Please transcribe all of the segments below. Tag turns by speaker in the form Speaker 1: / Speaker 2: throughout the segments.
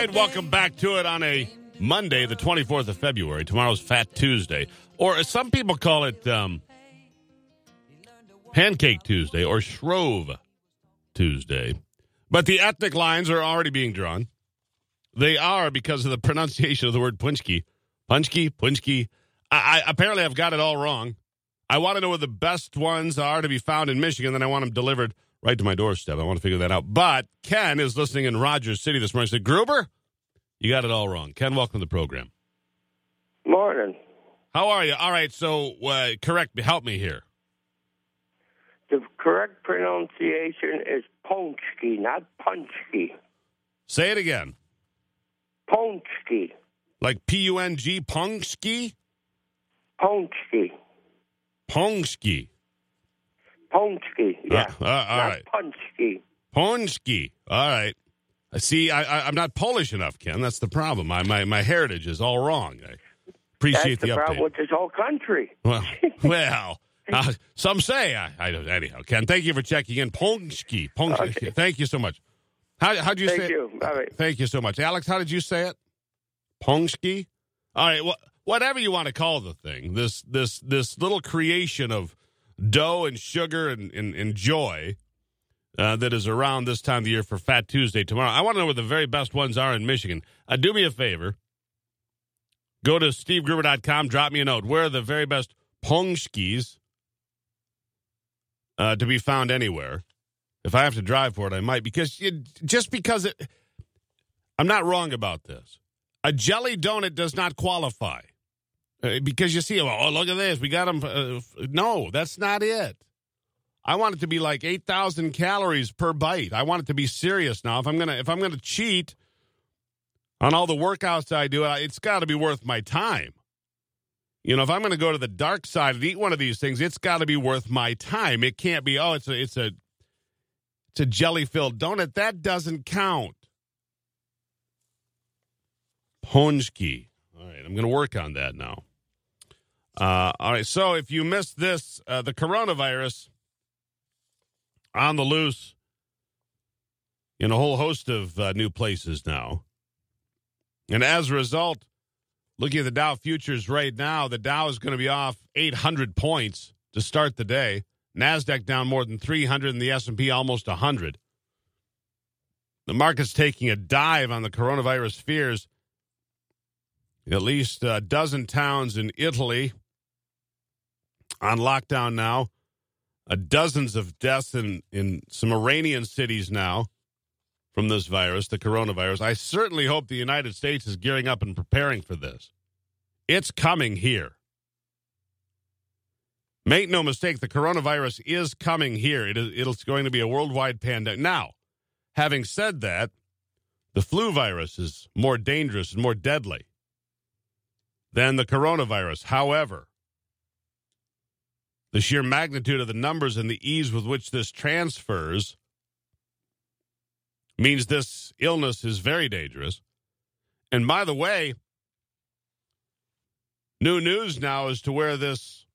Speaker 1: right, welcome back to it on a Monday, the 24th of February. Tomorrow's Fat Tuesday, or as some people call it, um, Pancake Tuesday or Shrove Tuesday. But the ethnic lines are already being drawn. They are because of the pronunciation of the word punchki. Punchki, punchki. I, I apparently I've got it all wrong. I want to know where the best ones are to be found in Michigan, then I want them delivered right to my doorstep. I want to figure that out. But Ken is listening in Rogers City this morning. He said, Gruber, you got it all wrong. Ken, welcome to the program.
Speaker 2: Morning.
Speaker 1: How are you? All right, so uh, correct me, help me here.
Speaker 2: The correct pronunciation is Ponchki, not Punchki.
Speaker 1: Say it again.
Speaker 2: Ponchki.
Speaker 1: Like P U N G, Pongski?
Speaker 2: Ponchki.
Speaker 1: Pongski.
Speaker 2: Ponchki. Yeah.
Speaker 1: Uh, uh, all right.
Speaker 2: Punchki.
Speaker 1: Pongski. All right. I See, I, I, I'm not Polish enough, Ken. That's the problem. My, my, my heritage is all wrong. I appreciate
Speaker 2: That's the,
Speaker 1: the,
Speaker 2: problem
Speaker 1: update.
Speaker 2: with this whole country.
Speaker 1: Well, well uh, some say. I, I don't. Anyhow, Ken, thank you for checking in. Pongski. Pongski.
Speaker 2: Okay.
Speaker 1: Thank you so much. How, how'd you say
Speaker 2: Thank
Speaker 1: say
Speaker 2: you.
Speaker 1: it?
Speaker 2: All right.
Speaker 1: Thank you so much. Alex, how did you say it? Pongski? All right, wh- whatever you want to call the thing, this this this little creation of dough and sugar and, and, and joy uh, that is around this time of the year for Fat Tuesday tomorrow. I want to know where the very best ones are in Michigan. Uh, do me a favor. Go to stevegruber.com, drop me a note. Where are the very best pongskis uh, to be found anywhere? If I have to drive for it, I might because it, just because it, I'm not wrong about this. A jelly donut does not qualify Uh, because you see, oh, look at this, we got them. Uh, no, that's not it. I want it to be like eight thousand calories per bite. I want it to be serious now. If I'm gonna if I'm gonna cheat on all the workouts I do, it's got to be worth my time. You know, if I'm going to go to the dark side and eat one of these things, it's got to be worth my time. It can't be, oh, it's a it's a it's a jelly filled donut. That doesn't count. Ponchki. All right, I'm going to work on that now. Uh, all right, so if you missed this, uh, the coronavirus on the loose in a whole host of uh, new places now. And as a result, looking at the Dow futures right now, the Dow is going to be off 800 points to start the day. Nasdaq down more than 300 and the S&P almost 100. The market's taking a dive on the coronavirus fears. At least a dozen towns in Italy on lockdown now. Uh, dozens of deaths in, in some Iranian cities now from this virus, the coronavirus. I certainly hope the United States is gearing up and preparing for this. It's coming here. Make no mistake, the coronavirus is coming here. It is, it's going to be a worldwide pandemic. Now, having said that, the flu virus is more dangerous and more deadly than the coronavirus. However, the sheer magnitude of the numbers and the ease with which this transfers means this illness is very dangerous. And by the way, new news now as to where this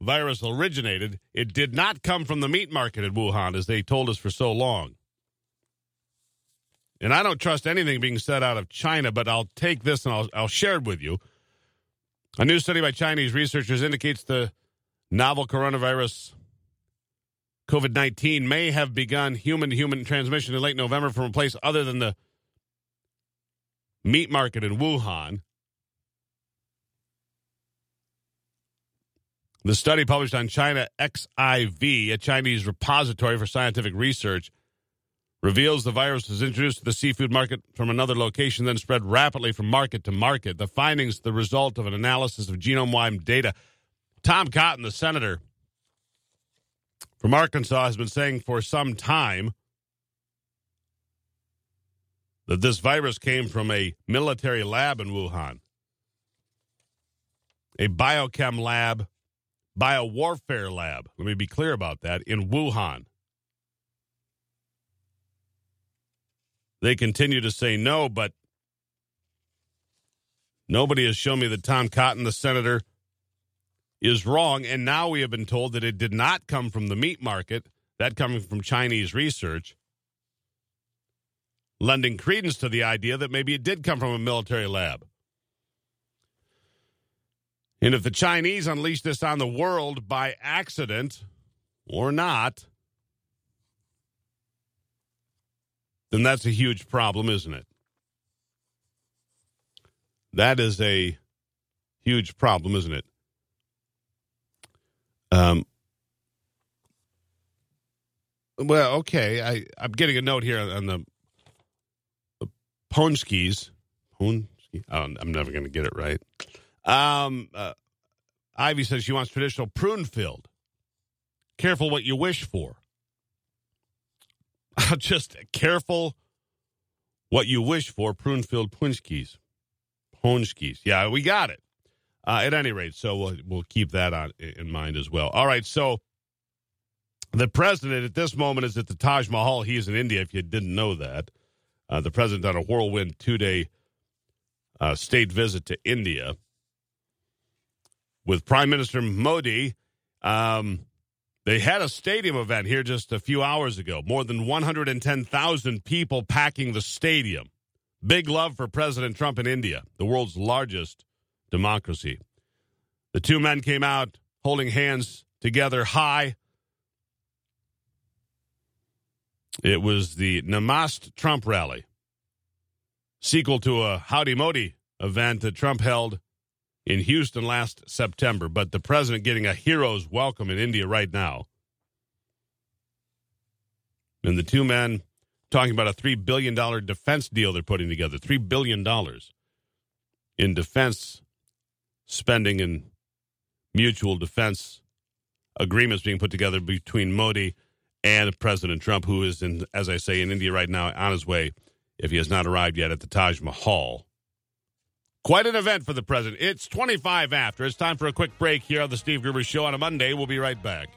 Speaker 1: virus originated. It did not come from the meat market in Wuhan, as they told us for so long. And I don't trust anything being said out of China, but I'll take this and I'll, I'll share it with you. A new study by Chinese researchers indicates the novel coronavirus COVID 19 may have begun human to human transmission in late November from a place other than the meat market in Wuhan. The study published on China XIV, a Chinese repository for scientific research, reveals the virus was introduced to the seafood market from another location, then spread rapidly from market to market. The findings, the result of an analysis of genome wide data. Tom Cotton, the senator from Arkansas, has been saying for some time that this virus came from a military lab in Wuhan, a biochem lab, biowarfare lab. Let me be clear about that in Wuhan. They continue to say no, but nobody has shown me that Tom Cotton, the senator, is wrong. And now we have been told that it did not come from the meat market, that coming from Chinese research. lending credence to the idea that maybe it did come from a military lab. And if the Chinese unleashed this on the world by accident or not, then that's a huge problem, isn't it? That is a huge problem, isn't it? Um, well, okay. I, I'm getting a note here on the, the Ponskis. Ponski? I'm never going to get it right. Um, uh, Ivy says she wants traditional prune filled. Careful what you wish for. Just careful what you wish for. Prune filled punchkis. Ponskis. Yeah, we got it. Uh, at any rate, so we'll, we'll keep that on in mind as well. All right, so the president at this moment is at the Taj Mahal. He is in India, if you didn't know that. Uh, the president on a whirlwind two day uh, state visit to India with Prime Minister Modi. Um, they had a stadium event here just a few hours ago. More than 110,000 people packing the stadium. Big love for President Trump in India, the world's largest democracy. The two men came out holding hands together high. It was the Namaste Trump rally, sequel to a Howdy Modi event that Trump held in Houston last September, but the president getting a hero's welcome in India right now. And the two men talking about a $3 billion defense deal they're putting together. $3 billion in defense spending and mutual defense agreements being put together between Modi and President Trump, who is, in, as I say, in India right now on his way, if he has not arrived yet, at the Taj Mahal. Quite an event for the president. It's 25 after. It's time for a quick break here on the Steve Gruber Show on a Monday. We'll be right back.